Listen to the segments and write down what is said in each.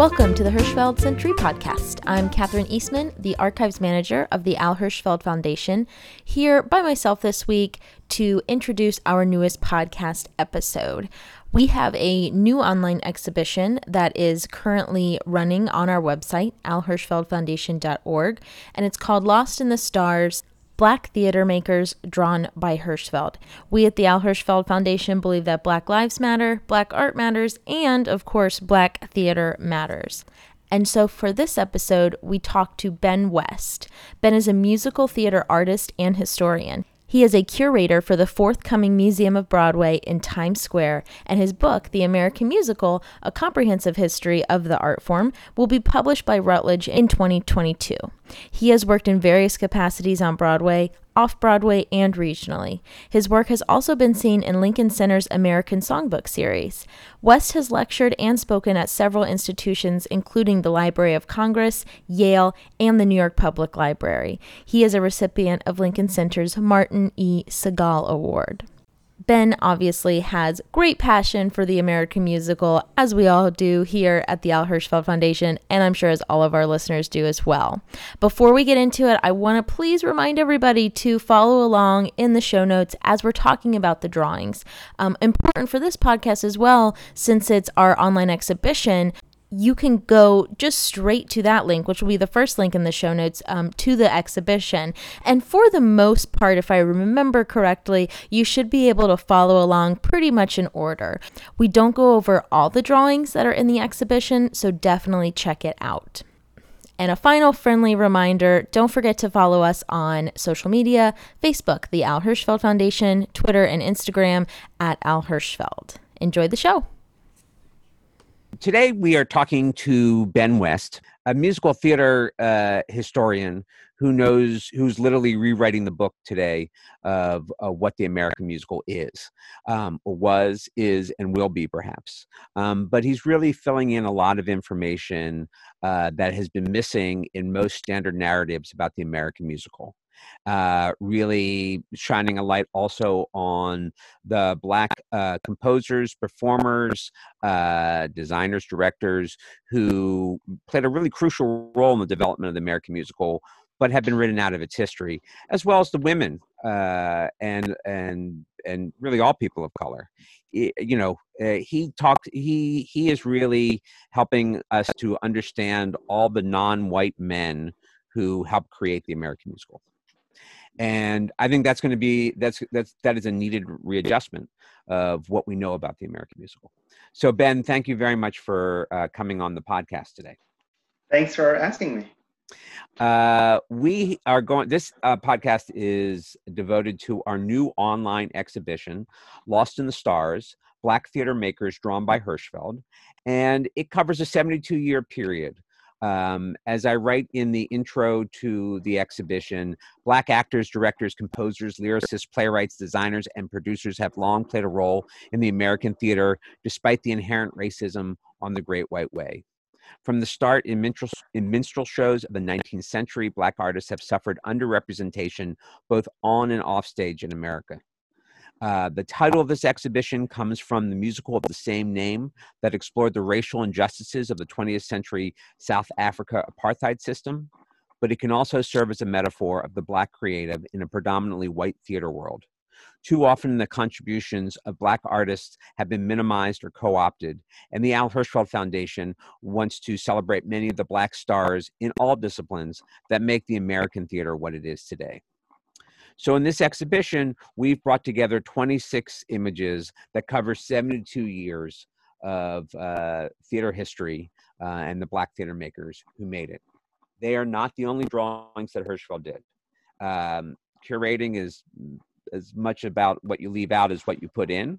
Welcome to the Hirschfeld Century Podcast. I'm Katherine Eastman, the Archives Manager of the Al Hirschfeld Foundation, here by myself this week to introduce our newest podcast episode. We have a new online exhibition that is currently running on our website, alhirschfeldfoundation.org, and it's called Lost in the Stars Black Theater Makers Drawn by Hirschfeld. We at the Al Hirschfeld Foundation believe that Black Lives Matter, Black Art Matters, and of course, Black Theater Matters. And so for this episode, we talked to Ben West. Ben is a musical theater artist and historian. He is a curator for the forthcoming Museum of Broadway in Times Square, and his book, The American Musical A Comprehensive History of the Art Form, will be published by Routledge in 2022. He has worked in various capacities on Broadway, off Broadway, and regionally. His work has also been seen in Lincoln Center's American Songbook series. West has lectured and spoken at several institutions, including the Library of Congress, Yale, and the New York Public Library. He is a recipient of Lincoln Center's Martin E. Segal Award. Ben obviously has great passion for the American musical, as we all do here at the Al Hirschfeld Foundation, and I'm sure as all of our listeners do as well. Before we get into it, I want to please remind everybody to follow along in the show notes as we're talking about the drawings. Um, important for this podcast as well, since it's our online exhibition you can go just straight to that link, which will be the first link in the show notes um, to the exhibition. And for the most part, if I remember correctly, you should be able to follow along pretty much in order. We don't go over all the drawings that are in the exhibition, so definitely check it out. And a final friendly reminder don't forget to follow us on social media Facebook, the Al Hirschfeld Foundation, Twitter, and Instagram at Al Hirschfeld. Enjoy the show. Today, we are talking to Ben West, a musical theater uh, historian who knows, who's literally rewriting the book today of uh, what the American musical is, um, was, is, and will be, perhaps. Um, but he's really filling in a lot of information uh, that has been missing in most standard narratives about the American musical uh, really shining a light also on the black uh, composers, performers, uh, designers, directors who played a really crucial role in the development of the American musical, but have been written out of its history, as well as the women uh, and and and really all people of color. You know, uh, he talked. He he is really helping us to understand all the non-white men who helped create the American musical and I think that's going to be that's that's that is a needed readjustment of what we know about the American musical. So Ben, thank you very much for uh, coming on the podcast today. Thanks for asking me. Uh, we are going. This uh, podcast is devoted to our new online exhibition, "Lost in the Stars: Black Theater Makers," drawn by Hirschfeld, and it covers a 72-year period um, as I write in the intro to the exhibition, Black actors, directors, composers, lyricists, playwrights, designers, and producers have long played a role in the American theater despite the inherent racism on the Great White Way. From the start in minstrel, in minstrel shows of the 19th century, Black artists have suffered underrepresentation both on and off stage in America. Uh, the title of this exhibition comes from the musical of the same name that explored the racial injustices of the 20th century South Africa apartheid system, but it can also serve as a metaphor of the Black creative in a predominantly white theater world. Too often, the contributions of Black artists have been minimized or co opted, and the Al Hirschfeld Foundation wants to celebrate many of the Black stars in all disciplines that make the American theater what it is today. So in this exhibition, we've brought together 26 images that cover 72 years of uh, theater history uh, and the Black theater makers who made it. They are not the only drawings that Hirschfeld did. Um, curating is as much about what you leave out as what you put in.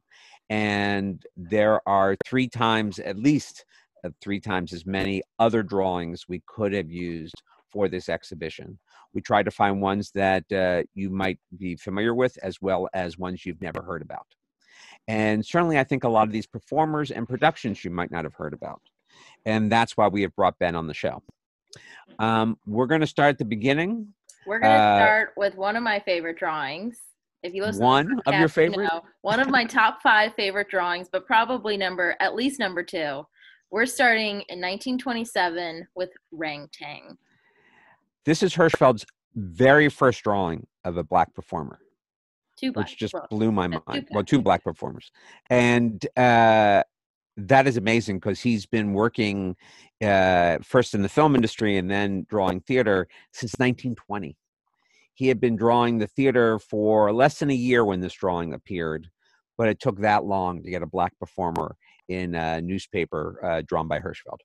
And there are three times, at least uh, three times as many other drawings we could have used for this exhibition. We tried to find ones that uh, you might be familiar with as well as ones you've never heard about. And certainly, I think a lot of these performers and productions you might not have heard about. And that's why we have brought Ben on the show. Um, we're going to start at the beginning. We're going to uh, start with one of my favorite drawings. If you listen, one podcast, of your favorite, you know, one of my top five favorite drawings, but probably number at least number two We're starting in 1927 with Rang Tang. This is Hirschfeld's very first drawing of a black performer. Two black, which just well, blew my uh, two mind. Well, two black performers, and uh, that is amazing because he's been working uh, first in the film industry and then drawing theater since 1920. He had been drawing the theater for less than a year when this drawing appeared, but it took that long to get a black performer in a newspaper uh, drawn by Hirschfeld.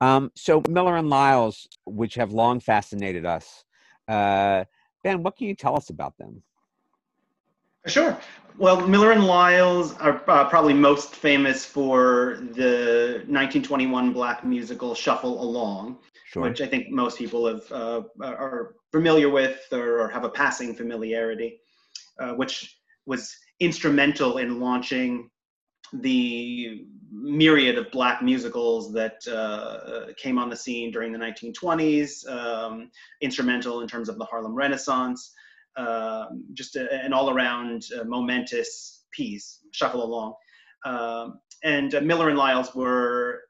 Um, so Miller and Lyles, which have long fascinated us, uh, Ben, what can you tell us about them? Sure. Well, Miller and Lyles are uh, probably most famous for the 1921 black musical Shuffle Along, Sure. which I think most people have uh, are familiar with or, or have a passing familiarity, uh, which was instrumental in launching the myriad of black musicals that uh, came on the scene during the 1920s, um, instrumental in terms of the Harlem Renaissance, um, just a, an all around uh, momentous piece, Shuffle Along. Um, and uh, Miller and Lyles were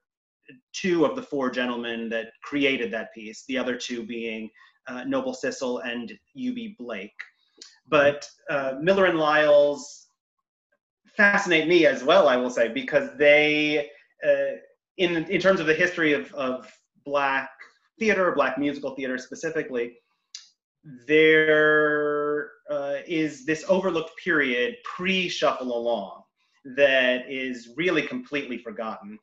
two of the four gentlemen that created that piece, the other two being uh, Noble Sissle and Eubie Blake. But uh, Miller and Lyles fascinate me as well, I will say, because they, uh, in, in terms of the history of, of Black theater, Black musical theater specifically, there uh, is this overlooked period pre Shuffle Along that is really completely forgotten.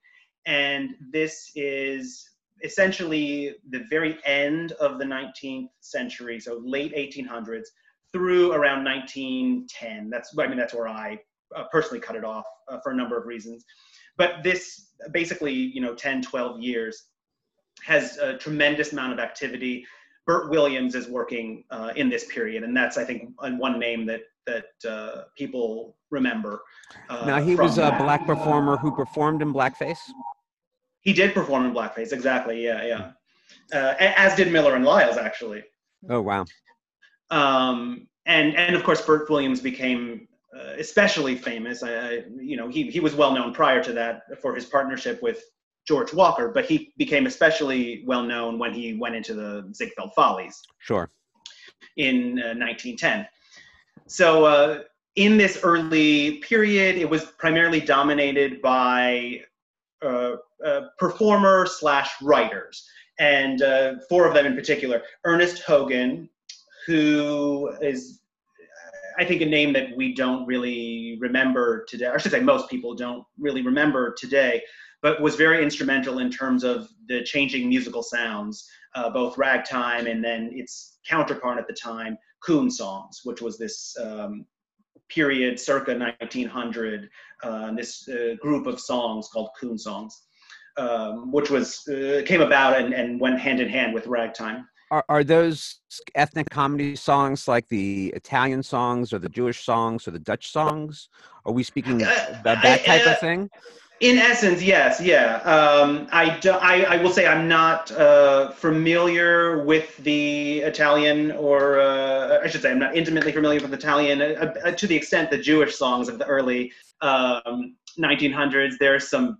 And this is essentially the very end of the 19th century, so late 1800s through around 1910. That's, I mean, that's where I uh, personally cut it off uh, for a number of reasons. But this basically, you know, 10, 12 years has a tremendous amount of activity. Bert Williams is working uh, in this period, and that's, I think, one name that that uh, people remember. uh, now he was a that. black performer who performed in blackface. He did perform in blackface, exactly. Yeah, yeah. Uh, as did Miller and Lyles, actually. Oh wow! Um, and and of course, Bert Williams became uh, especially famous. I, I, you know, he he was well known prior to that for his partnership with George Walker, but he became especially well known when he went into the Ziegfeld Follies Sure. in uh, 1910. So uh, in this early period, it was primarily dominated by uh, uh, performer slash writers, and uh, four of them in particular. Ernest Hogan, who is, I think, a name that we don't really remember today. Or I should say, most people don't really remember today, but was very instrumental in terms of the changing musical sounds, uh, both ragtime and then its counterpart at the time, coon songs, which was this um, period circa 1900, uh, this uh, group of songs called coon songs, um, which was uh, came about and, and went hand in hand with ragtime. Are are those ethnic comedy songs like the Italian songs or the Jewish songs or the Dutch songs? Are we speaking Uh, about that type uh, of thing? In essence, yes, yeah. Um, I, do, I, I will say I'm not uh, familiar with the Italian, or uh, I should say I'm not intimately familiar with Italian uh, uh, to the extent the Jewish songs of the early um, 1900s. There are some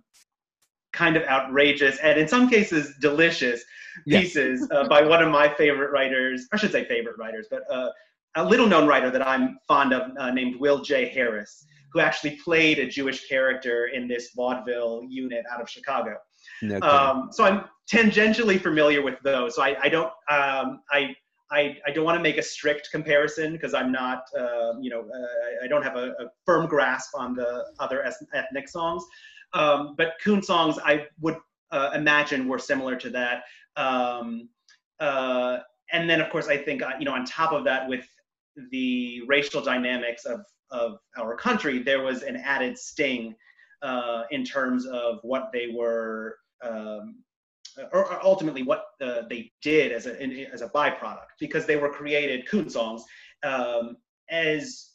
kind of outrageous and in some cases delicious Pieces uh, by one of my favorite writers. I should say favorite writers, but uh, a little known writer that I'm fond of uh, named Will J. Harris, who actually played a Jewish character in this vaudeville unit out of Chicago. No. Um, so I'm tangentially familiar with those. So I, I don't um, I, I I don't want to make a strict comparison because I'm not uh, you know uh, I don't have a, a firm grasp on the other ethnic songs. Um, but coon songs I would uh, imagine were similar to that. Um, uh, and then of course I think uh, you know on top of that with the racial dynamics of of our country, there was an added sting uh, in terms of what they were, um, or, or ultimately what uh, they did as a in, as a byproduct, because they were created coon songs um, as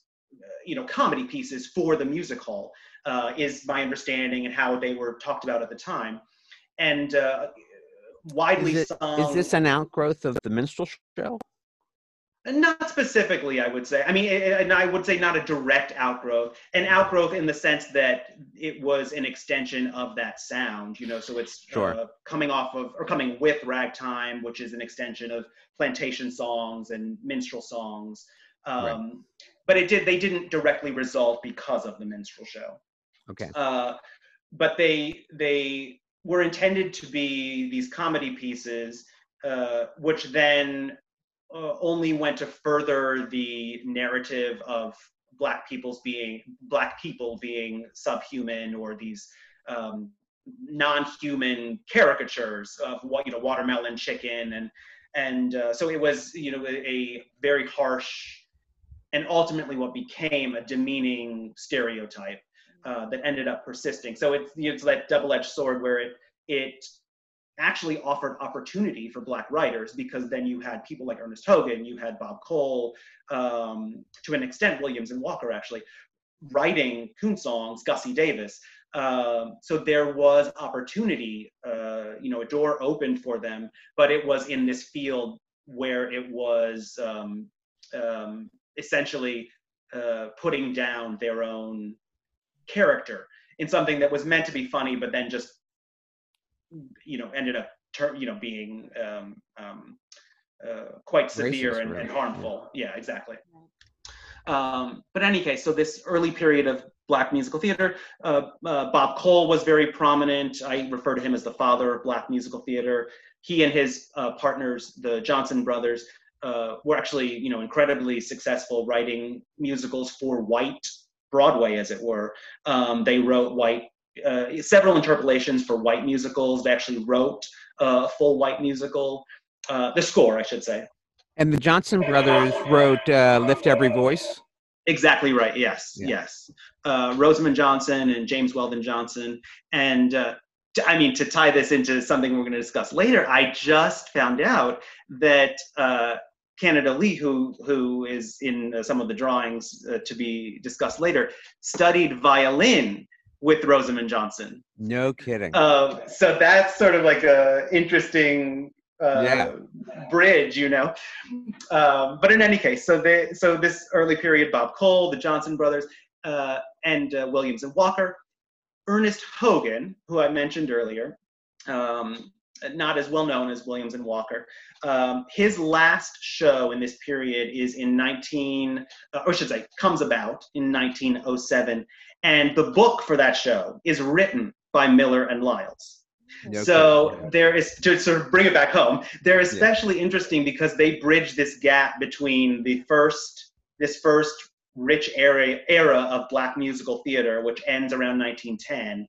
you know comedy pieces for the music hall, uh, is my understanding and how they were talked about at the time, and uh, widely Is it- sung. Is this an outgrowth of the minstrel show? Not specifically, I would say. I mean, and I would say not a direct outgrowth, an outgrowth in the sense that it was an extension of that sound, you know. So it's Sure. uh, coming off of or coming with ragtime, which is an extension of plantation songs and minstrel songs. Um, But it did. They didn't directly result because of the minstrel show. Okay. Uh, but they they were intended to be these comedy pieces, uh, which then uh, only went to further the narrative of black people's being black people being subhuman or these um, non-human caricatures of what you know watermelon chicken and and uh, so it was you know a, a very harsh and ultimately what became a demeaning stereotype uh, that ended up persisting. So it's, it's that double-edged sword where it it actually offered opportunity for black writers because then you had people like Ernest Hogan, you had Bob Cole, um, to an extent Williams and Walker actually writing coon songs, Gussie Davis. Um, so there was opportunity, uh, you know, a door opened for them, but it was in this field where it was um, um, essentially uh, putting down their own character in something that was meant to be funny, but then just you know ended up ter- you know being um, um, uh, quite severe Racist, and, right. and harmful. Yeah, exactly. Um, but in any case, so this early period of black musical theater, uh, uh, Bob Cole was very prominent. I refer to him as the father of black musical theater. He and his uh, partners, the Johnson brothers, uh, were actually, you know, incredibly successful writing musicals for white Broadway, as it were. Um, they wrote white uh, several interpolations for white musicals. They actually wrote uh, a full white musical, uh, the score, I should say. And the Johnson brothers wrote uh, "Lift Every Voice." Exactly right. Yes, Yeah. yes. Uh, Rosamond Johnson and James Weldon Johnson. And uh, I mean, to tie this into something we're going to discuss later, I just found out that uh, Canada Lee, who who is in uh, some of the drawings uh, to be discussed later, studied violin with Rosamond Johnson. No kidding. Um, so that's sort of like a interesting uh, Yeah. bridge, you know. Um, but in any case, so they so this early period, Bob Cole, the Johnson brothers, uh, and uh, Williams and Walker, Ernest Hogan, who I mentioned earlier, um, not as well known as Williams and Walker. Um, his last show in this period is in 19, uh, or I should say, comes about in 1907, and the book for that show is written by Miller and Lyles. No so kidding. there is to sort of bring it back home. They're especially interesting because they bridge this gap between the first, this first rich era era of black musical theater, which ends around 1910,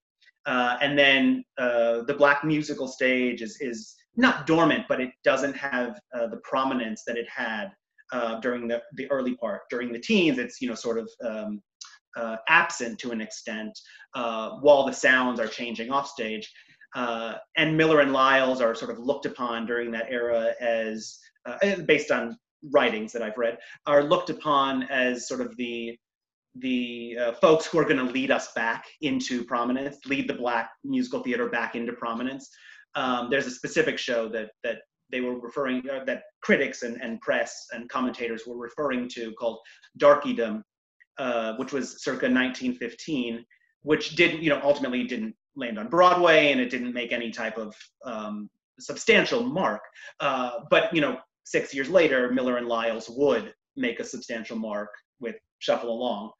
uh, and then uh, the black musical stage is is not dormant, but it doesn't have uh, the prominence that it had uh, during the the early part. During the teens, it's you know sort of um, uh, absent to an extent, uh, while the sounds are changing off stage. And Miller and Lyles are sort of looked upon during that era as, based on writings that I've read, are looked upon as sort of the the uh, folks who are going to lead us back into prominence, lead the black musical theater back into prominence. Um, there's a specific show that that they were referring uh, that critics and, and press and commentators were referring to called Darkydom, uh, which was circa 1915, which didn't you know ultimately didn't land on Broadway and it didn't make any type of um, substantial mark. Uh, but you know, six years later, Miller and Lyles would make a substantial mark with Shuffle Along,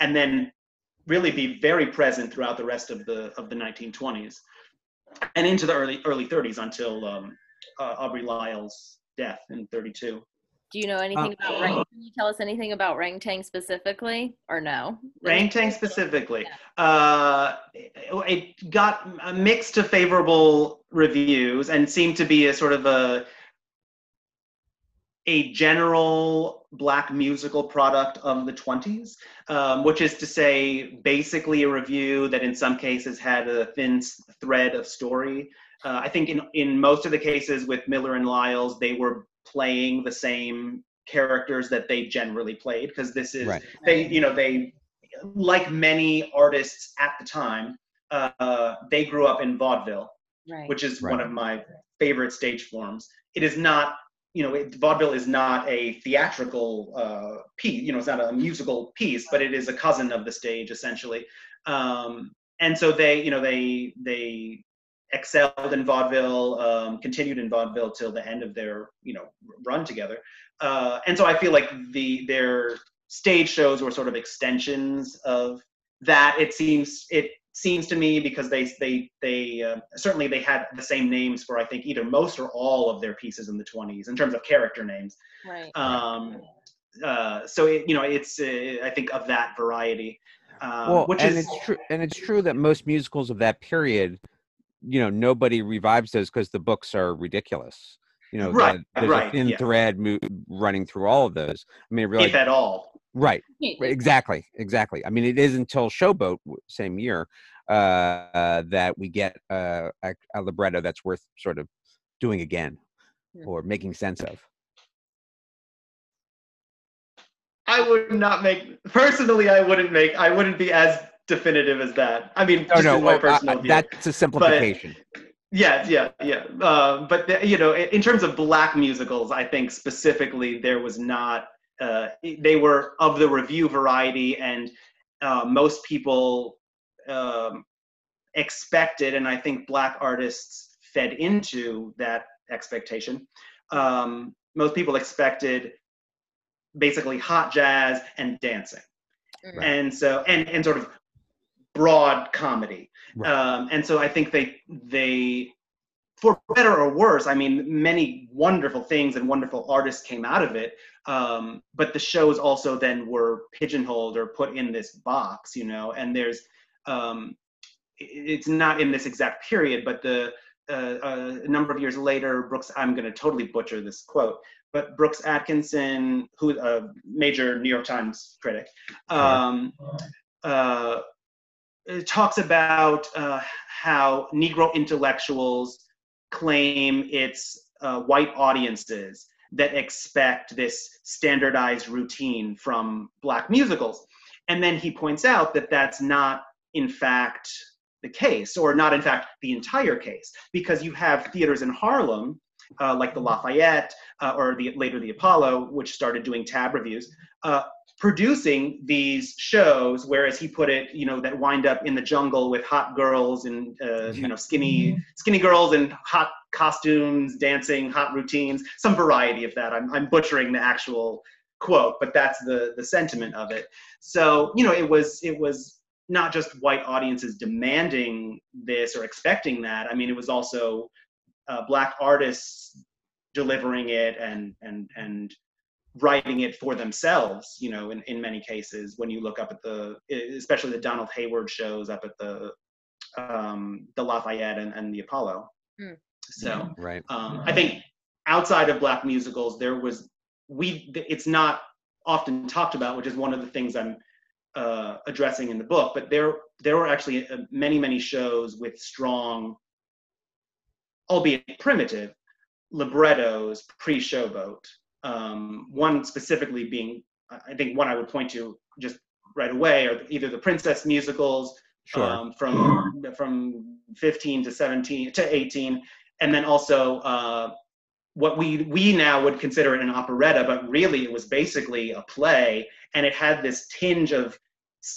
and then really be very present throughout the rest of the of the 1920s and into the early early 30s until um, uh, Aubrey Lyles' death in 32. Do you know anything Uh, about Rang? Can you tell us anything about Rang Tang specifically, or no? Rang Tang specifically, uh, it, it got mixed to favorable reviews and seemed to be a sort of a a general black musical product of the 20s, um, which is to say, basically a review that in some cases had a thin thread of story. Uh, I think in, in most of the cases with Miller and Lyles, they were playing the same characters that they generally played because this is Right. they you know they like many artists at the time uh, they grew up in vaudeville Right. which is Right. one of my favorite stage forms it is not you know, it, vaudeville is not a theatrical uh, piece. You know, it's not a musical piece, but it is a cousin of the stage essentially. Um, and so they, you know, they they excelled in vaudeville, um, continued in vaudeville till the end of their, you know, run together. Uh, and so I feel like the their stage shows were sort of extensions of that. It seems it seems to me because they they they uh, certainly they had the same names for I think either most or all of their pieces in the 20s in terms of character names. Right. Um, uh, so it, you know it's uh, I think of that variety. Um, well, which and is it's true, and it's true that most musicals of that period, you know, nobody revives those because the books are ridiculous. You know, Right, the- there's right, a thin yeah. thread mo- running through all of those. I mean, really, if at all. Right, right, exactly, exactly. I mean, it is until Showboat, same year, uh, uh, that we get uh, a, a libretto that's worth sort of doing again Yeah. or making sense of. I would not make personally. I wouldn't make. I wouldn't be as definitive as that. I mean, No, just no, in my oh, personal view. that's a simplification. Yeah, yeah, yeah. Uh, but the, you know, in in terms of black musicals, I think specifically there was not. Uh, they were of the review variety, and uh, most people um, expected, and I think black artists fed into that expectation. Um, most people expected basically hot jazz and dancing Mm. and so and and sort of broad comedy Right. um, and so i think they they for better or worse i mean many wonderful things and wonderful artists came out of it um, but the shows also then were pigeonholed or put in this box you know and there's um, it's not in this exact period but the uh, a number of years later brooks i'm going to totally butcher this quote but brooks atkinson who a major new york times critic um, uh, talks about uh, how Negro intellectuals claim it's uh, white audiences that expect this standardized routine from black musicals. And then he points out that that's not, in fact, the case, or not, in fact, the entire case, because you have theaters in Harlem, uh, like the Lafayette, uh, or the, later the Apollo, which started doing tab reviews, uh, producing these shows, whereas he put it, you know, that wind up in the jungle with hot girls and uh, you know skinny skinny girls and hot costumes, dancing, hot routines, some variety of that. I'm I'm butchering the actual quote, but that's the the sentiment of it. So you know, it was it was not just white audiences demanding this or expecting that. I mean, it was also uh, black artists delivering it and and and writing it for themselves you know in, in many cases when you look up at the especially the donald heywood shows up at the um the lafayette and, and the apollo Hmm. So Right. um i think outside of black musicals there was we it's not often talked about which is one of the things i'm uh, addressing in the book but there there were actually uh, many many shows with strong albeit primitive librettos pre-showboat um, one specifically being i think one i would point to just right away are either the princess musicals Sure. um, from from 15 to 17 to 18 and then also uh, what we we now would consider an operetta but really it was basically a play and it had this tinge of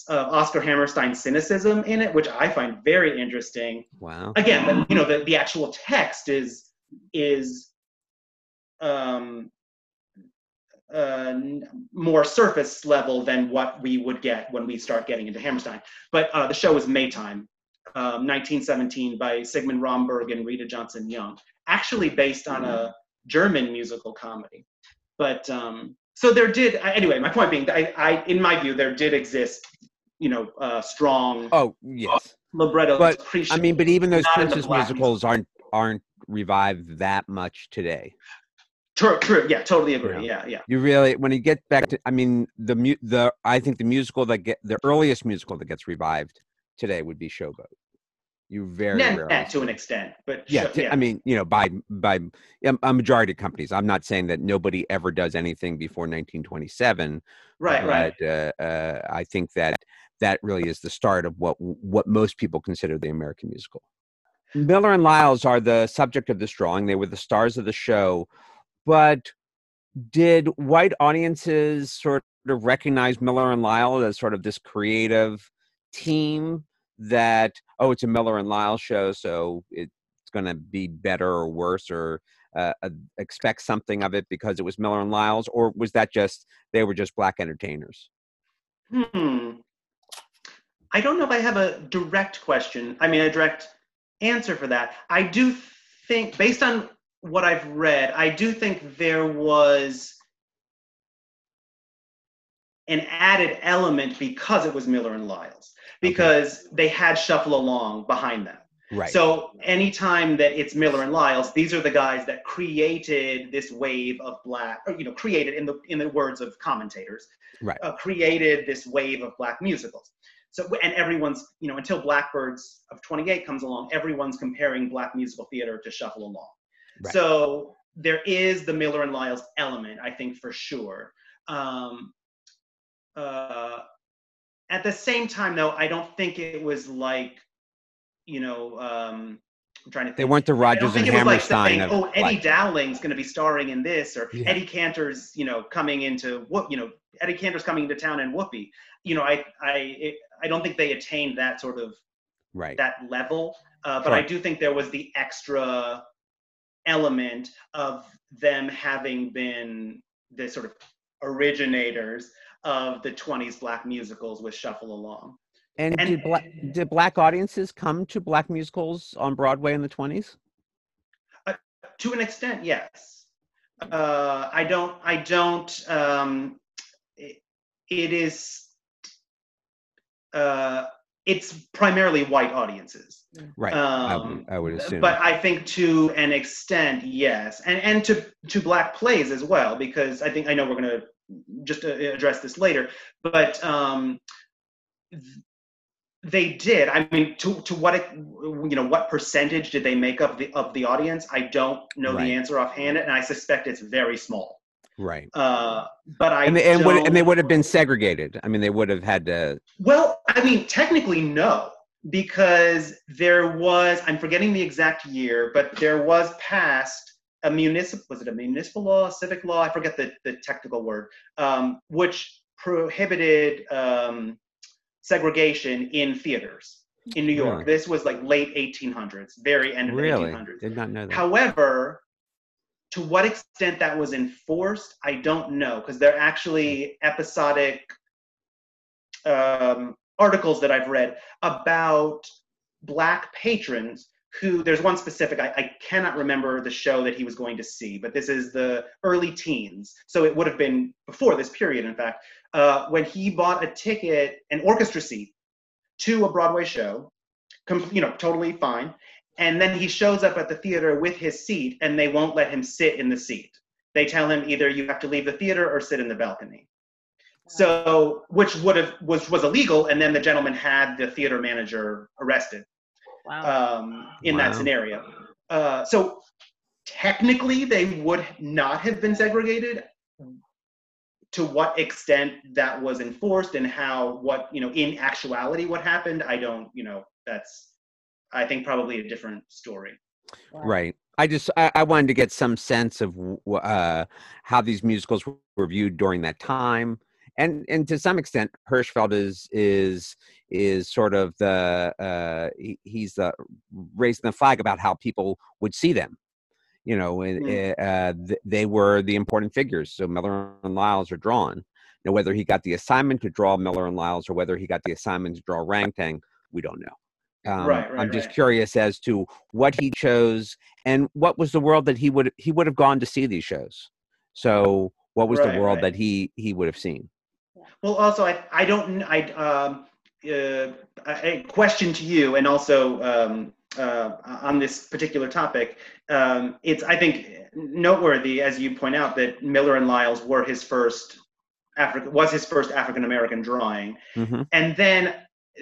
uh, oscar hammerstein cynicism in it which i find very interesting wow. again the, you know the, the actual text is is um uh, more surface level than what we would get when we start getting into Hammerstein. But uh, the show is Maytime, um, 1917 by Sigmund Romberg and Rida Johnson Young, actually based on a German musical comedy. But um, so there did, anyway, my point being, I, I, in my view, there did exist, you know, uh, strong Oh yes. libretto. But, I mean, but even those not in the princess musicals aren't aren't revived that much today. true, true, yeah, totally agree. Yeah. Yeah, yeah. You really, when you get back to, I mean, the mu- the I think the musical that get the earliest musical that gets revived today would be Showboat. You very Net, rarely. to an extent, but yeah, sure, t- I mean, you know, by by a majority of companies. I'm not saying that nobody ever does anything before 1927. right, right. Uh, uh, I think that that really is the start of what what most people consider the American musical. Miller and Lyles are the subject of this drawing. They were the stars of the show but did white audiences sort of recognize Miller and Lyle as sort of this creative team that oh it's a Miller and Lyle show so it's going to be better or worse or uh, uh, expect something of it because it was Miller and Lyle's or was that just they were just black entertainers? Hmm. I don't know if I have a direct question. I mean, a direct answer for that. I do think, based on what I've read, I do think there was an added element because it was Miller and Lyle's, because okay. they had Shuffle Along behind them. Right. So anytime that it's Miller and Lyle's, these are the guys that created this wave of black, or, you know, created in the in the words of commentators, right. Uh, created this wave of black musicals. So and everyone's, you know, until Blackbirds of 28 comes along, everyone's comparing black musical theater to Shuffle Along. Right. So there is the Miller and Lyle's element, I think for sure. Um, uh, at the same time, though, I don't think it was like, you know, um, I'm trying to think. They weren't the Rodgers and Hammerstein. Like saying, oh, Eddie Dowling's going to be starring in this, or yeah. Eddie Cantor's, you know, coming into what, you know, Eddie Cantor's coming into town and Whoopee. You know, I, I, it, I don't think they attained that sort of, right, that level. Uh, but sure. I do think there was the extra element of them having been the sort of originators of the 20s black musicals with Shuffle Along. And, and did, black, did black audiences come to black musicals on Broadway in the 20s? Uh, to an extent, yes. Uh, I don't, I don't, um, it, it is, uh, it's primarily white audiences. Right. Um, I, I, would assume. But I think to an extent, yes, and and to to black plays as well, because I think I know we're going to just uh, address this later, but um, they did. I mean, to to what you know, what percentage did they make up the of the audience? I don't know right. the answer offhand, and I suspect it's very small. Right. Uh, but I and they, and, would, and they would have been segregated. I mean, they would have had to. Well, I mean, technically, no, because there was. I'm forgetting the exact year, but there was passed a municipal. Was it a municipal law, a civic law? I forget the the technical word, um, which prohibited um, segregation in theaters in New York. Really? This was like late 1800s, very end of really? the 1800s. Did not know that. However, to what extent that was enforced, I don't know, because there are actually episodic um, articles that I've read about black patrons who there's one specific I, I, cannot remember the show that he was going to see but this is the early teens. So it would have been before this period in fact uh, when he bought a ticket an orchestra seat to a broadway show com- you know totally fine. And then he shows up at the theater with his seat and they won't let him sit in the seat. They tell him either you have to leave the theater or sit in the balcony. So which would have was was illegal and then the gentleman had the theater manager arrested wow. um, in wow. that scenario uh, so technically they would not have been segregated to what extent that was enforced and how what you know in actuality what happened i don't you know that's I think probably a different story. Right. I just I, I, wanted to get some sense of uh, how these musicals were viewed during that time, and and to some extent, Hirschfeld is is is sort of the uh, he, he's the raising the flag about how people would see them. You know, mm. uh, they were the important figures. So Miller and Lyles are drawn. Now, whether he got the assignment to draw Miller and Lyles or whether he got the assignment to draw Rang Tang, we don't know. Um, right, right, I'm just right. curious as to what he chose and what was the world that he would he would have gone to see these shows. So what was the world that he he would have seen? Well, also I I don't I um uh, a question to you and also um, uh, on this particular topic. Um, it's I think noteworthy as you point out that Miller and Lyles were his first Africa was his first African American drawing, mm-hmm. and then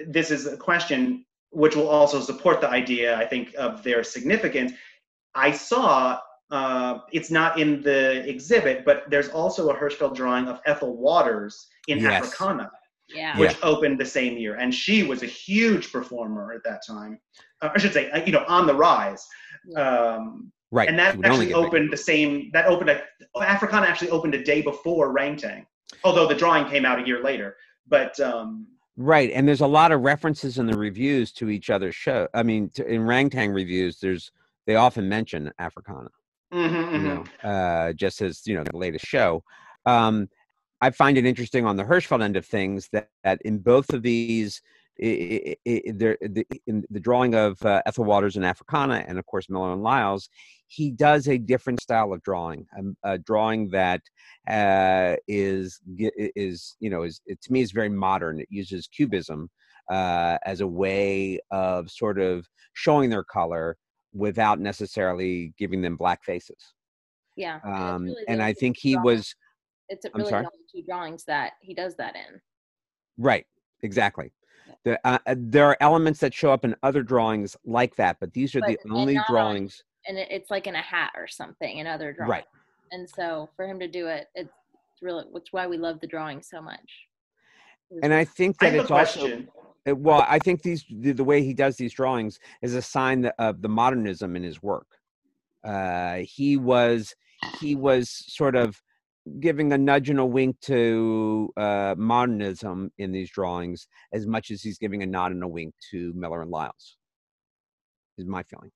this is a question which will also support the idea, I think, of their significance. I saw uh, it's not in the exhibit, but there's also a Hirschfeld drawing of Ethel Waters in yes. Africana, yeah. which yeah. opened the same year, and she was a huge performer at that time. Uh, I should say, uh, you know, on the rise. Um, Right. and that actually get bigger. opened the same. That opened a Africana actually opened a day before Rang Tang, although the drawing came out a year later. But um, Right, and there's a lot of references in the reviews to each other's show. I mean, to, in Rang Tang reviews, there's they often mention Africana. Mhm, you know, uh, just as you know the latest show. Um, I find it interesting on the Hirschfeld end of things that, that in both of these, i i i there, the, in the drawing of uh, Ethel Waters and Africana, and of course Miller and Lyles, he does a different style of drawing, um, a drawing that uh, is is you know is it, to me is very modern. It uses cubism uh, as a way of sort of showing their color without necessarily giving them black faces Yeah. and um, really and I think he drawing- was It's I'm really sorry? the only two drawings that he does that in. right, exactly. Yeah. The, uh, uh, there are elements that show up in other drawings like that, but these are the But- and only on- drawings. And it's like in a hat or something in other drawings. Right. And so for him to do it, it's really, which why we love the drawing so much. And I think I that have a it's also question. Uh, well. I think these the, way he does these drawings is a sign of the modernism in his work. Uh, he was he was sort of giving a nudge and a wink to uh, modernism in these drawings as much as he's giving a nod and a wink to Miller and Lyles. Is my feeling.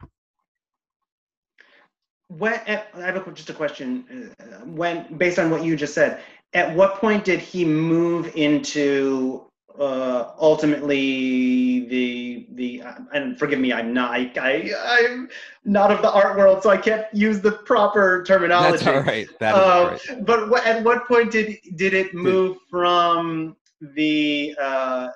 When, I have a, just a question. uh, When, based on what you just said, at what point did he move into uh, ultimately the the? uh, And forgive me, I'm not. I, I I'm not of the art world, so I can't use the proper terminology. That's all right. That is all Uh, right. But what, at what point did did it move from the uh,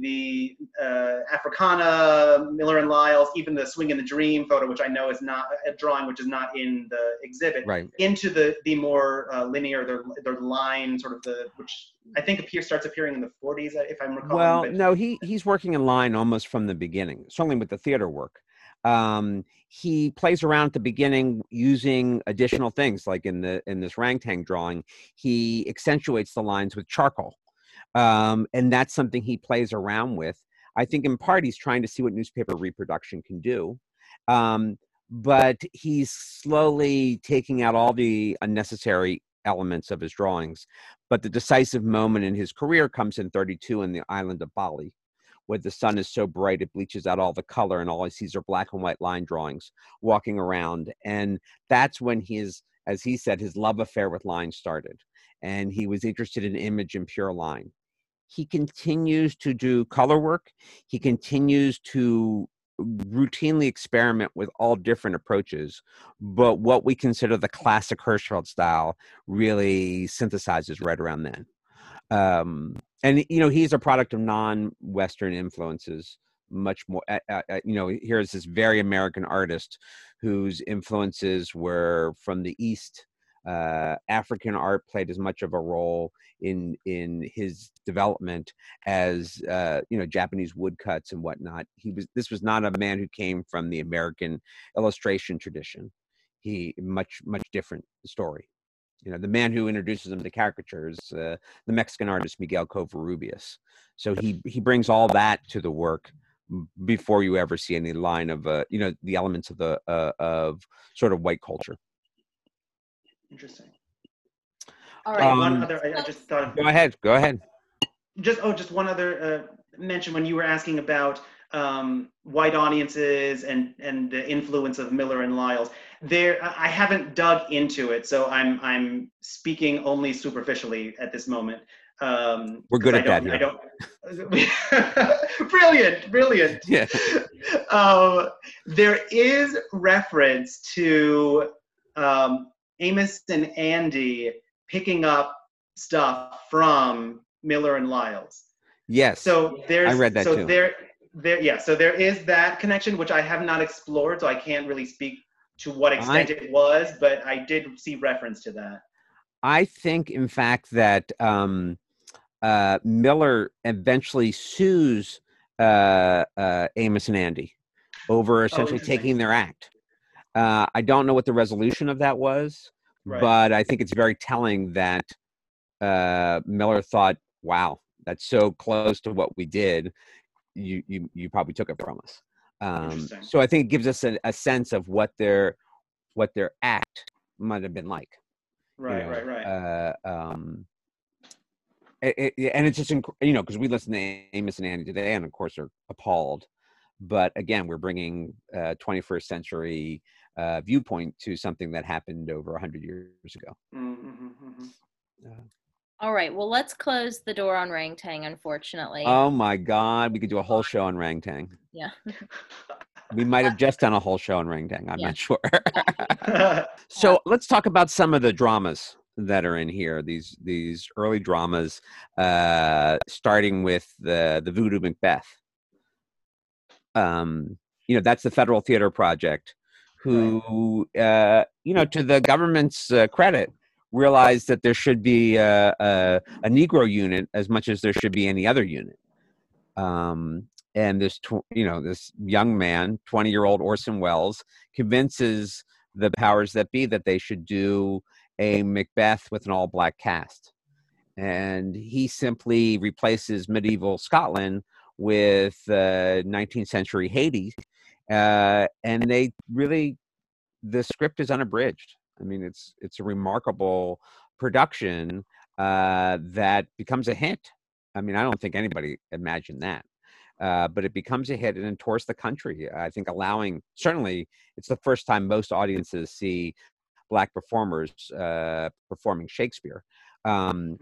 the uh, Africana, Miller and Lyles, even the Swingin' the Dream photo, which I know is not a drawing, which is not in the exhibit, Right. into the the more uh, linear, their the line sort of the which I think appears starts appearing in the 40s, if I'm recalling. Well, but- no, he he's working in line almost from the beginning. Certainly with the theater work, um, he plays around at the beginning using additional things, like in the in this rang tang drawing, he accentuates the lines with charcoal, um, and that's something he plays around with. I think in part he's trying to see what newspaper reproduction can do. Um, but he's slowly taking out all the unnecessary elements of his drawings. But the decisive moment in his career comes in 32 in the island of Bali, where the sun is so bright it bleaches out all the color, and all he sees are black and white line drawings walking around. And that's when his, as he said, his love affair with line started. And he was interested in image and pure line. He continues to do color work. He continues to routinely experiment with all different approaches, but what we consider the classic Hirschfeld style really synthesizes right around then. Um, and you know, he's a product of non-Western influences, much more. Uh, uh, you know, here's this very American artist whose influences were from the East. Uh, African art played as much of a role in in his development as uh, you know Japanese woodcuts and whatnot. He was this was not a man who came from the American illustration tradition. He much much different story. You know, the man who introduces him to caricatures, uh, the Mexican artist Miguel Covarrubias. So he he brings all that to the work before you ever see any line of uh, you know the elements of the uh, of sort of white culture. Interesting. All Wait, right. one Um, other, I, I just thought of Go ahead, go ahead. just oh just one other uh, mention when you were asking about um, white audiences and and the influence of Miller and Lyles there I I haven't dug into it so I'm I'm speaking only superficially at this moment um, We're good at I that don't, I don't brilliant brilliant Yeah. um, there is reference to um, Amos and Andy picking up stuff from Miller and Lyles. Yes. So there's I read that so too. there there yeah so there is that connection which I have not explored so I can't really speak to what extent it was but I did see reference to that. I think, in fact, that um, uh, Miller eventually sues uh, uh, Amos and Andy over essentially interesting. taking their act. Uh, I don't know what the resolution of that was, Right. but I think it's very telling that uh, Miller thought, "Wow, that's so close to what we did. You you you probably took it from us." Um, so I think it gives us a, a sense of what their what their act might have been like. you Right, know, right, right. Uh, um, it, it- and it's just inc- you know because we listen to Amos and Andy today, and of course are appalled. But again, we're bringing uh, 21st century uh, viewpoint to something that happened over 100 years ago. Mm, mhm, mhm. All right. Well, let's close the door on Rang Tang. Unfortunately. Oh my God, we could do a whole show on Rang Tang. yeah. We might have just done a whole show on Rang Tang. I'm Yeah. not sure. so let's talk about some of the dramas that are in here. These these early dramas, uh, starting with the the Voodoo Macbeth. Um, you know, that's the Federal Theater Project, who, uh, you know, to the government's uh, credit, realized that there should be a, a, a Negro unit as much as there should be any other unit. Um, and this, tw- you know, this young man, twenty-year-old Orson Welles, convinces the powers that be that they should do a Macbeth with an all-black cast, and he simply replaces medieval Scotland with uh, 19th century Haiti, uh, and they really the script is unabridged. I mean, it's it's a remarkable production uh, that becomes a hit. I mean, I don't think anybody imagined that. Uh, but it becomes a hit and it tours the country. I think allowing certainly it's the first time most audiences see black performers uh, performing Shakespeare. Um,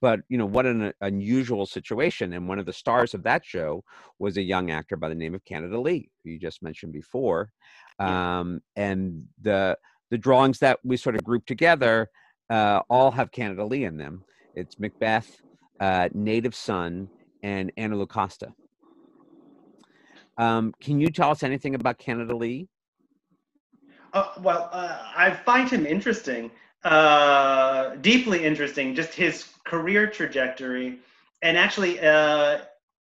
but you know what an unusual situation and one of the stars of that show was a young actor by the name of canada lee who you just mentioned before um, and the the drawings that we sort of grouped together uh, all have canada lee in them. It's macbeth uh, native son and anna lucasta um, can you tell us anything about canada lee? Uh, well, uh, I find him interesting, uh, deeply interesting. Just his career trajectory, and actually, uh,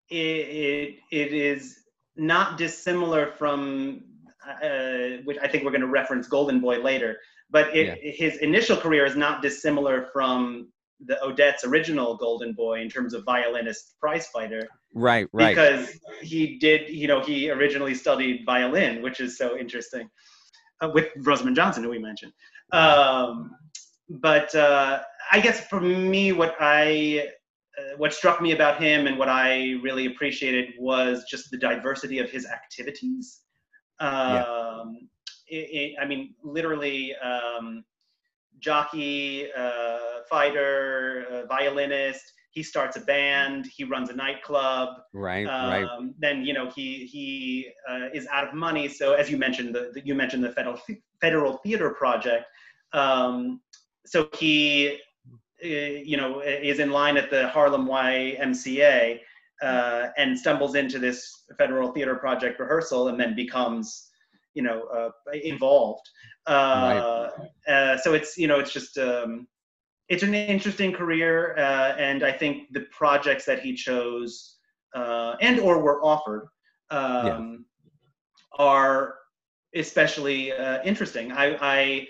it, it it is not dissimilar from uh, which I think we're going to reference Golden Boy later. But it, his initial career is not dissimilar from the Odets' original Golden Boy in terms of violinist prize fighter right right because he did you know he originally studied violin which is so interesting uh, with rosamond johnson who we mentioned um, but uh, i guess for me what i uh, what struck me about him and what i really appreciated was just the diversity of his activities. Um, it, it, i mean literally um, jockey uh, fighter uh, violinist he starts a band he runs a nightclub right right um, then you know he he uh, is out of money. So as you mentioned, the, the you mentioned the federal federal theater project. Um, so he uh, you know is in line at the Harlem YMCA uh, and stumbles into this federal theater project rehearsal and then becomes you know uh, involved. Uh, uh, so it's you know it's just. Um, it's an interesting career, uh, and I think the projects that he chose uh, and or were offered um, are especially uh, interesting. I, I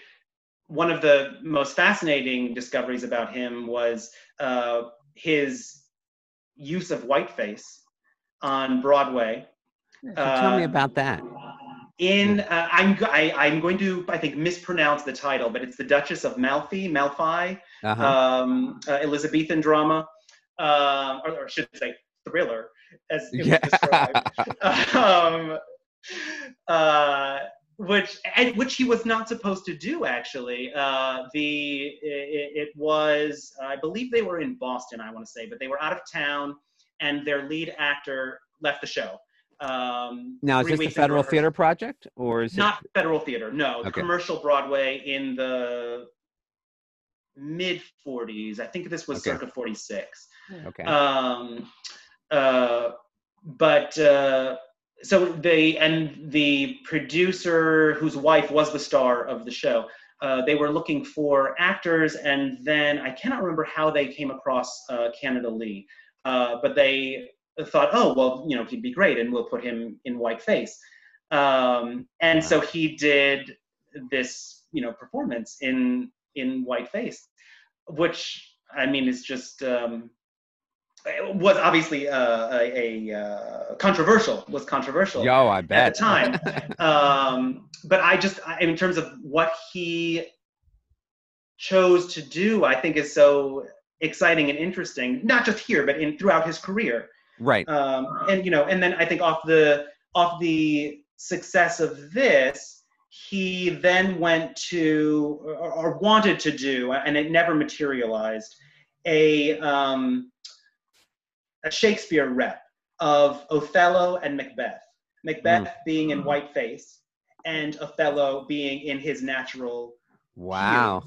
one of the most fascinating discoveries about him was uh, his use of whiteface on Broadway. So tell me Uh, about that In uh, I'm go- I, I'm going to I think mispronounce the title, but it's the Duchess of Malfi, Malfi, uh-huh. um, uh, Elizabethan drama, uh, or, or I should say thriller, as it was described. um, uh, which and which he was not supposed to do actually. Uh, the it, it was I believe they were in Boston, I want to say, but they were out of town, and their lead actor left the show. Um, now is this the federal rehearsal. theater project or is Not federal theater, no. Okay. Commercial Broadway in the mid 40s. I think this was Okay. circa 46. okay Um, uh, but uh, so they and the producer whose wife was the star of the show. Uh, they were looking for actors, and then I cannot remember how they came across uh, Canada Lee, uh, but they thought, oh well, you know, he'd be great, and we'll put him in whiteface. Um, and so he did this, you know, performance in in whiteface, which I mean is just um, was obviously uh, a, a uh, controversial was controversial Yo, I bet. at the time. um, but I just, I, in terms of what he chose to do, I think is so exciting and interesting. Not just here, but in throughout his career. Right. Um, and you know, and then I think off the off the success of this, he then went to or, or wanted to do, and it never materialized, a um, a Shakespeare rep of Othello and Macbeth. Macbeth being in whiteface, and Othello being in his natural wow.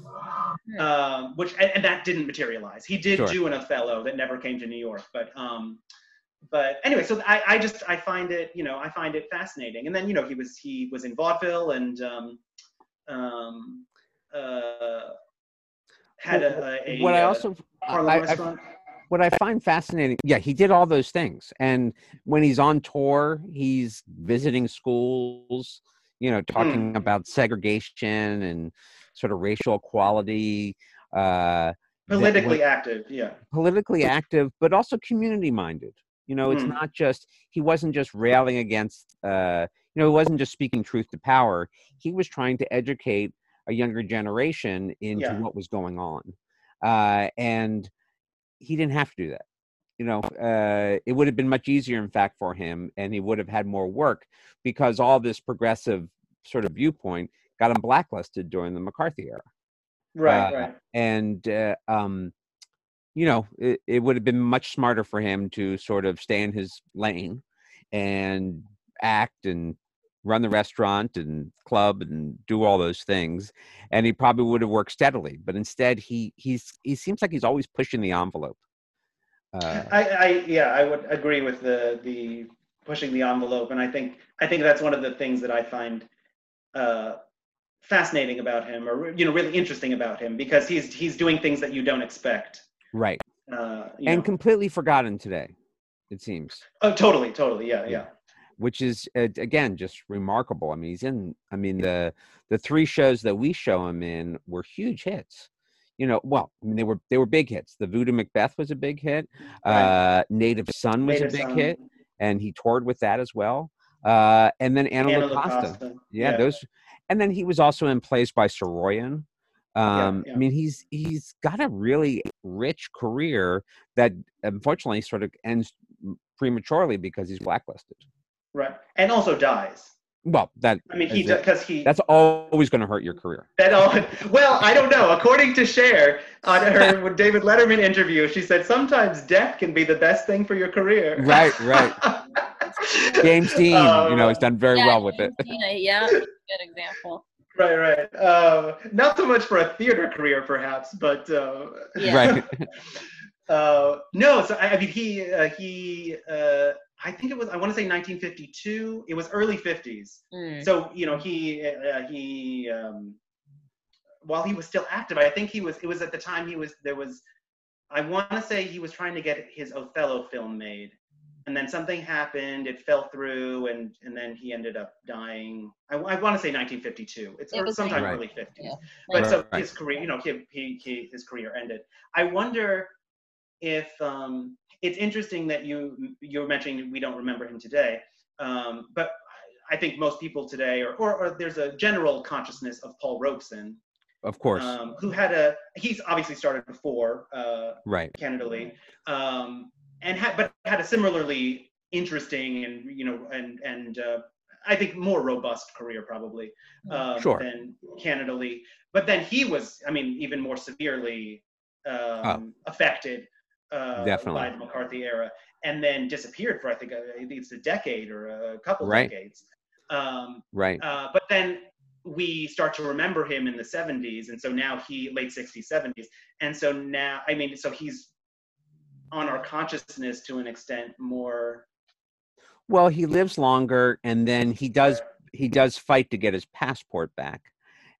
um, which and, and that didn't materialize. He did Sure. do an Othello that never came to New York, but um, but anyway, so I, I just I find it you know I find it fascinating. And then you know he was he was in vaudeville and um, um, uh, had a, a, a what I uh, also I- I- what I find fascinating, yeah, he did all those things. And when he's on tour, he's visiting schools, you know, talking about segregation and sort of racial equality, uh, politically active, yeah. politically active, but also community minded. You know, it's Hmm. not just, he wasn't just railing against, uh, you know, he wasn't just speaking truth to power. He was trying to educate a younger generation into Yeah. what was going on. Uh, and he didn't have to do that. You know, uh, it would have been much easier, in fact, for him, and he would have had more work because all this progressive sort of viewpoint got him blacklisted during the McCarthy era Right, Uh, right. and uh, um, you know it, it would have been much smarter for him to sort of stay in his lane and act and run the restaurant and club and do all those things and he probably would have worked steadily but instead he he's he seems like he's always pushing the envelope uh, I, I yeah, I would agree with the the pushing the envelope, and I think I think that's one of the things that I find uh, fascinating about him, or you know, really interesting about him, because he's he's doing things that you don't expect. Right Uh, and know. completely forgotten today it seems oh, totally, totally, yeah, yeah, which is uh, again just remarkable. I mean, he's in. I mean, the the three shows that we show him in were huge hits. You know, well, I mean, they were they were big hits. The Voodoo Macbeth was a big hit. Right. Uh, Native Son was Native a big Son, hit, and he toured with that as well. Uh, and then Anna, Anna Lucasta. Lucasta, Yeah, those. And then he was also in plays by Saroyan. Um, yeah. I mean, he's he's got a really rich career that unfortunately sort of ends prematurely because he's blacklisted. right, and also dies. Well, that I mean, he is because he that's always going to hurt your career. that all. Well, I don't know. According to Cher on her David Letterman interview, she said sometimes death can be the best thing for your career. Right, right. James Dean, you know, Um, has done very Yeah, well with it. Yeah, yeah, good example. Right, right. Uh, not so much for a theater career, perhaps, but uh, Yeah. Right. uh, no. So I, I mean, he uh, he. Uh, I think it was. I want to say 1952. It was early 50s. Mm. So you know, he uh, he. Um, while he was still active, I think he was. It was at the time he was. There was. I want to say he was trying to get his Othello film made, and then something happened. It fell through, and and then he ended up dying. I, I want to say 1952. It's It sometime Right. early 50s. Yeah. But Right, so right. his career, you know, he, he, he his career ended. I wonder if um, it's interesting that you you were mentioning we don't remember him today, um, but I think most people today, or, or or there's a general consciousness of Paul Robeson, Of course. um, who had a he's obviously started before uh, right. Canada Lee, um, and had but had a similarly interesting and you know and and uh, I think more robust career probably um, Sure. than Canada Lee. But then he was, I mean, even more severely um, affected uh, by the McCarthy era, and then disappeared for I think, uh, I think it's a decade or a couple Right. decades. Um, Right. uh, but then we start to remember him in the 70s and so now he late 60s 70s and so now i mean so he's on our consciousness to an extent more Well, he lives longer, and then he does he does fight to get his passport back,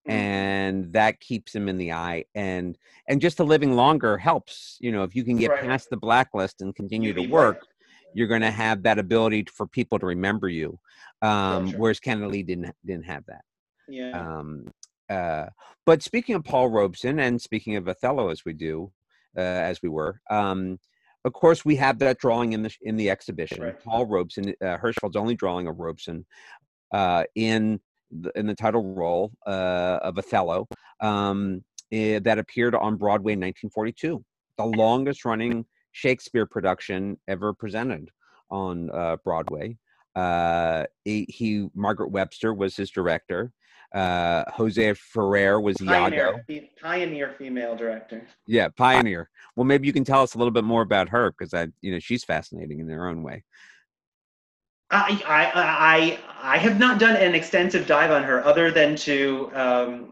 Mm. and that keeps him in the eye. And and just the living longer helps. You know, if you can get Right. past the blacklist and continue to work, you're going to have that ability for people to remember you. Um, sure. Whereas Kennedy didn't didn't have that. yeah Um, uh, but speaking of Paul Robeson and speaking of Othello, as we do, uh, as we were, um, of course, we have that drawing in the in the exhibition. Right. Paul Robeson, uh, Hirschfeld's only drawing of Robeson uh, in the, in the title role uh, of Othello um, eh, that appeared on Broadway in 1942, the longest running Shakespeare production ever presented on uh, Broadway. Uh, he, he Margaret Webster was his director. Uh, Jose Ferrer was Iago. Pioneer, fe- pioneer female director. Yeah, pioneer. Well, maybe you can tell us a little bit more about her because I, you know, she's fascinating in her own way. I, I, I, I have not done an extensive dive on her other than to um,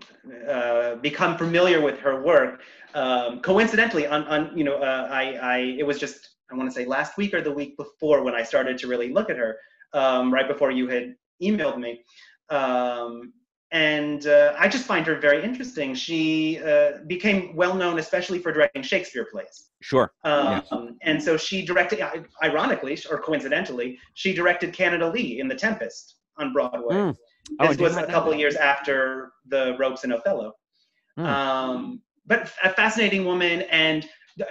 uh, become familiar with her work. Um, coincidentally, on, on you know, uh, I, I, it was just I want to say last week or the week before when I started to really look at her. Um, right before you had emailed me, um, and uh, I just find her very interesting. She uh, became well known, especially for directing Shakespeare plays. Sure. Um, And so she directed, ironically or coincidentally, she directed Canada Lee in The Tempest on Broadway. Mm. Oh, this was a couple of years after the Robeson Othello. Mm. Um, but a fascinating woman, and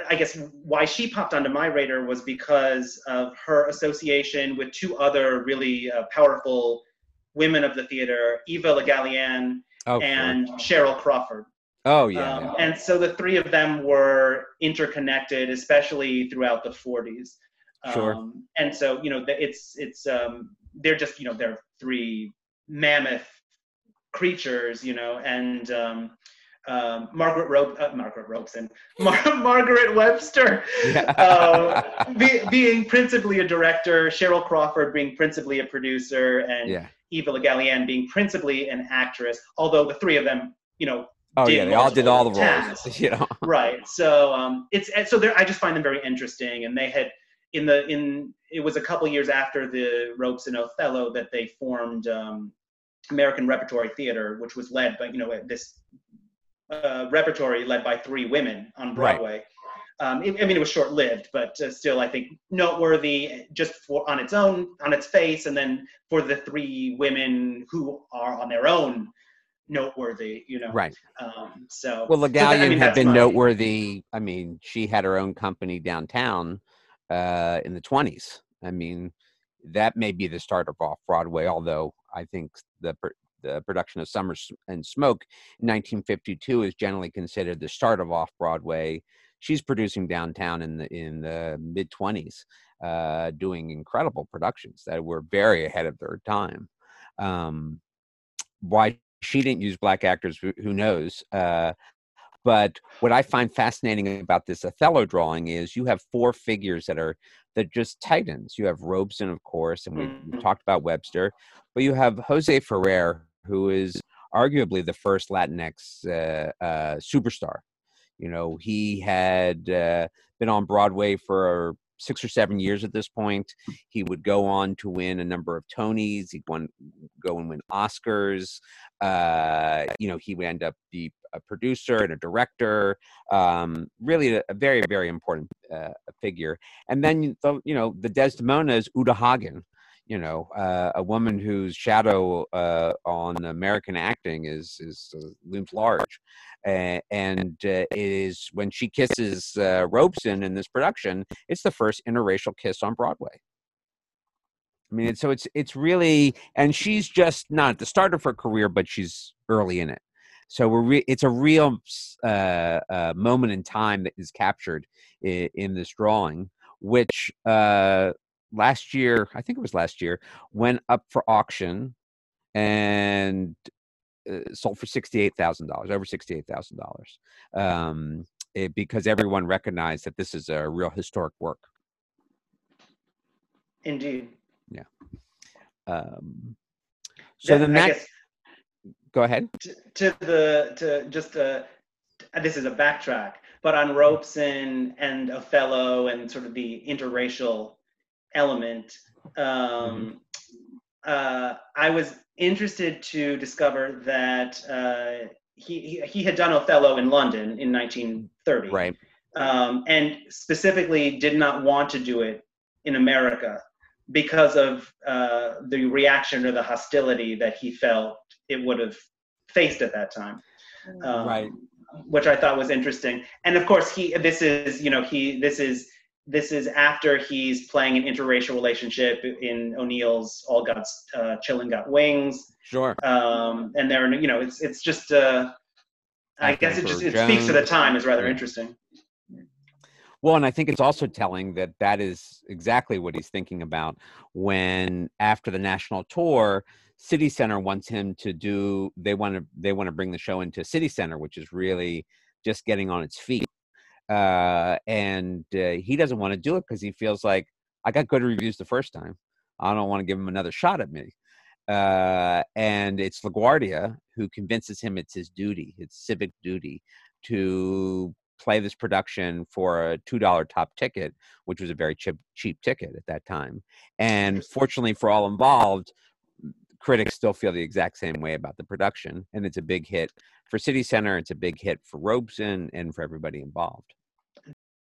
I guess why she popped onto my radar was because of her association with two other really uh, powerful women of the theater, Eva Le Gallienne Oh, sure. and Cheryl Crawford. oh yeah. Um, yeah. And so the three of them were interconnected, especially throughout the 40s. Sure. Um, and so, you know, it's, it's, um, they're just, you know, they're three mammoth creatures, you know, and um, um, Margaret Rope, uh, Margaret Robeson, Mar- Margaret Webster, uh, be, being principally a director, Cheryl Crawford being principally a producer, and yeah. Eva Le Gallienne being principally an actress, although the three of them, you know, Oh did yeah. They all did all the roles. tasks. You know. right. So um, it's so they're, I just find them very interesting, and they had in the in it was a couple years after the Robeson Othello that they formed um, American Repertory Theater, which was led by you know this uh, repertory led by three women on Right. Um, it- I mean, it was short-lived, but uh, still, I think noteworthy just for on its own, on its face, and then for the three women who are on their own noteworthy. You know, Right. um, so Well, so that- I mean, had been my- noteworthy. I mean, she had her own company downtown uh, in the 20s. I mean, that may be the start of off Broadway, although I think the the production of Summer and Smoke in 1952 is generally considered the start of off Broadway. She's producing downtown in the in the mid 20s, uh, doing incredible productions that were very ahead of their time. Um, why she didn't use black actors, who, knows? Uh, but what I find fascinating about this Othello drawing is you have four figures that are that just titans. You have Robeson, of course, and we, we Mhm. talked about Webster, but you have Jose Ferrer, who is arguably the first Latinx uh, uh, superstar. You know, he had uh, been on Broadway for six or seven years at this point. He would go on to win a number of Tonys. He'd won, go and win Oscars. Uh, you know, he would end up be a producer and a director. Um, really, a, a very, very important uh, figure. And then the, you know, the Desdemona is Uta Hagen. You know, uh, a woman whose shadow uh, on American acting is is uh, looms large, and uh, it is when she kisses uh, Robeson in this production, it's the first interracial kiss on Broadway. I mean, so it's it's really, and she's just not at the start of her career, but she's early in it. So we're re- it's a real uh, moment in time that is captured in, in this drawing, which uh, last year, I think it was last year, went up for auction and uh, sold for sixty-eight thousand dollars, over sixty-eight thousand dollars, um, it, because everyone recognized that this is a real historic work. Indeed. Yeah. Um, so Yeah, then that guess go ahead. to, to the to just uh this is a backtrack, but on Robeson and Othello and sort of the interracial element, um, uh, I was interested to discover that uh, he, he he had done Othello in London in 1930, Right. um, and specifically did not want to do it in America because of uh, the reaction or the hostility that he felt it would have faced at that time. Um, Right. Which I thought was interesting, and of course he. This is you know he. This is this is after he's playing an interracial relationship in O'Neill's All God's uh, Chillun Got Wings. Sure. Um, and they're, you know, it's it's just, uh, I guess it just it speaks to the time is rather Yeah. interesting. Well, and I think it's also telling that that is exactly what he's thinking about when after the national tour, City Center wants him to do. They want to they want to bring the show into City Center, which is really just getting on its feet. Uh, and uh, he doesn't want to do it because he feels like I got good reviews the first time. I don't want to give him another shot at me. Uh, and it's LaGuardia who convinces him it's his duty, it's civic duty, to play this production for a two dollar top ticket, which was a very cheap cheap ticket at that time. And fortunately for all involved, critics still feel the exact same way about the production, and it's a big hit for City Center. It's a big hit for Robeson and for everybody involved.